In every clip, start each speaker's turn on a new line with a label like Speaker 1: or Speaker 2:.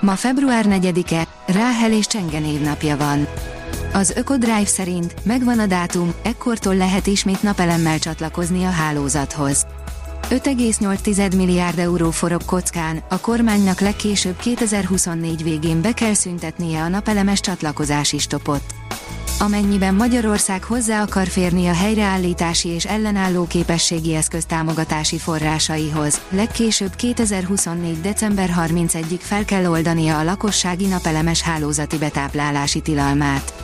Speaker 1: Ma február 4-e, Ráhel és Csenge névnapja van. Az Ökodrive szerint megvan a dátum, ekkortól lehet ismét napelemmel csatlakozni a hálózathoz. 5,8 milliárd euró forog kockán, a kormánynak legkésőbb 2024 végén be kell szüntetnie a napelemes csatlakozási stopot. Amennyiben Magyarország hozzá akar férni a helyreállítási és ellenálló képességi eszköz támogatási forrásaihoz, legkésőbb 2024. december 31-ig fel kell oldania a lakossági napelemes hálózati betáplálási tilalmát.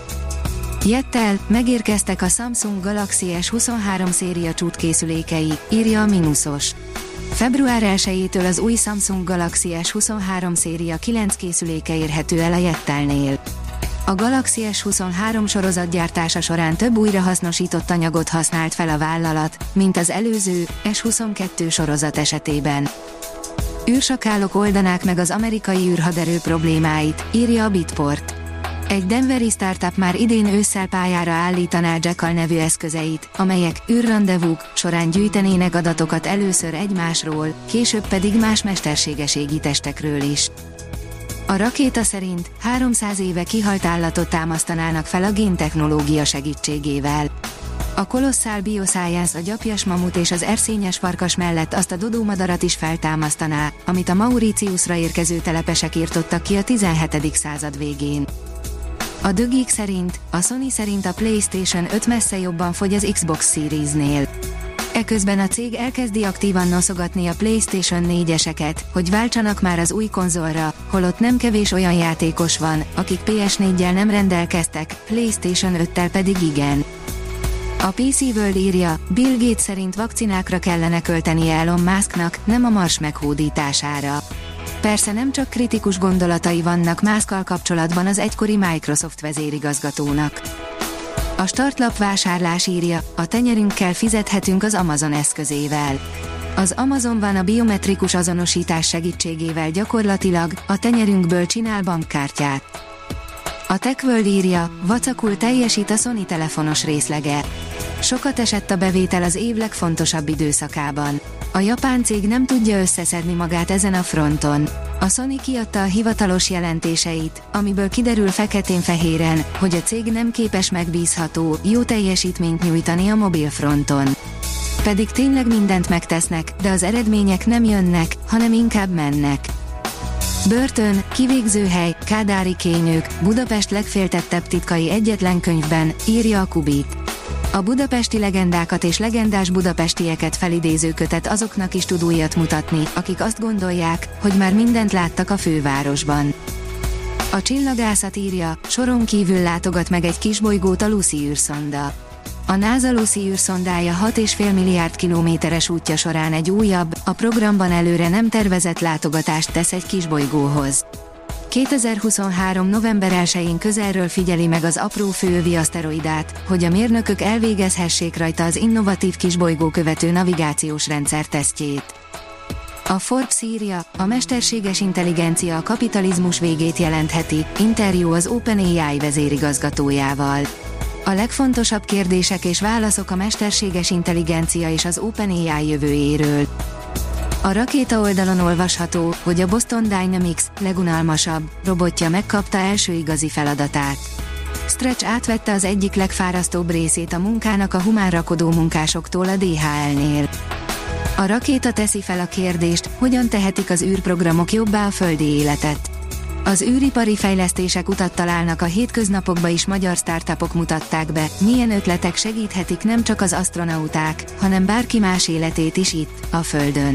Speaker 1: Jettel megérkeztek a Samsung Galaxy S23 széria csútkészülékei, írja a Minusos. Február 1-től az új Samsung Galaxy S23 széria 9 készüléke érhető el a Jettelnél. A Galaxy S23 sorozatgyártása során több újrahasznosított anyagot használt fel a vállalat, mint az előző, S22 sorozat esetében. űrsakálok oldanák meg az amerikai űrhaderő problémáit, írja a Bitport. Egy Denveri startup már idén ősszel pályára állítaná Jackal nevű eszközeit, amelyek űrrandevúk során gyűjtenének adatokat először egymásról, később pedig más mesterséges égitestekről is. A rakéta szerint 300 éve kihalt állatot támasztanának fel a géntechnológia segítségével. A kolosszál Bioscience a gyapjas mamut és az erszényes farkas mellett azt a dodómadarat is feltámasztaná, amit a Mauritiusra érkező telepesek írtottak ki a 17. század végén. A dögik szerint, a Sony szerint a PlayStation 5 messze jobban fogy az Xbox Series-nél. Eközben a cég elkezdi aktívan noszogatni a PlayStation 4-eseket, hogy váltsanak már az új konzolra, holott nem kevés olyan játékos van, akik PS4-jel nem rendelkeztek, PlayStation 5-tel pedig igen. A PC World írja, Bill Gates szerint vakcinákra kellene költenie Elon Musknak, nem a mars meghódítására. Persze nem csak kritikus gondolatai vannak Muskkal kapcsolatban az egykori Microsoft vezérigazgatónak. A startlap vásárlás írja, a tenyerünkkel fizethetünk az Amazon eszközével. Az Amazonban a biometrikus azonosítás segítségével gyakorlatilag a tenyerünkből csinál bankkártyát. A TechWorld írja, vacakul teljesít a Sony telefonos részlege. Sokat esett a bevétel az év legfontosabb időszakában. A japán cég nem tudja összeszedni magát ezen a fronton. A Sony kiadta a hivatalos jelentéseit, amiből kiderül feketén-fehéren, hogy a cég nem képes megbízható, jó teljesítményt nyújtani a mobil fronton. Pedig tényleg mindent megtesznek, de az eredmények nem jönnek, hanem inkább mennek. Börtön, kivégzőhely, kádári kényők, Budapest legféltettebb titkai egyetlen könyvben, írja a Kubit. A budapesti legendákat és legendás budapestieket felidéző kötet azoknak is tud újat mutatni, akik azt gondolják, hogy már mindent láttak a fővárosban. A csillagászat írja, soron kívül látogat meg egy kisbolygót a Lucy űrszonda. A NASA Lucy űrszondája 6,5 milliárd kilométeres útja során egy újabb, a programban előre nem tervezett látogatást tesz egy kisbolygóhoz. 2023. november 1-én közelről figyeli meg az apró főövi aszteroidát, hogy a mérnökök elvégezhessék rajta az innovatív kisbolygó követő navigációs rendszer tesztjét. A Forbes írja, a mesterséges intelligencia a kapitalizmus végét jelentheti, interjú az OpenAI vezérigazgatójával. A legfontosabb kérdések és válaszok a mesterséges intelligencia és az OpenAI jövőjéről. A rakéta oldalon olvasható, hogy a Boston Dynamics legunalmasabb robotja megkapta első igazi feladatát. Stretch átvette az egyik legfárasztóbb részét a munkának a humán rakodó munkásoktól a DHL-nél. A rakéta teszi fel a kérdést, hogyan tehetik az űrprogramok jobbá a földi életet. Az űripari fejlesztések utat találnak a hétköznapokba is magyar startupok mutatták be, milyen ötletek segíthetik nem csak az astronauták, hanem bárki más életét is itt, a Földön.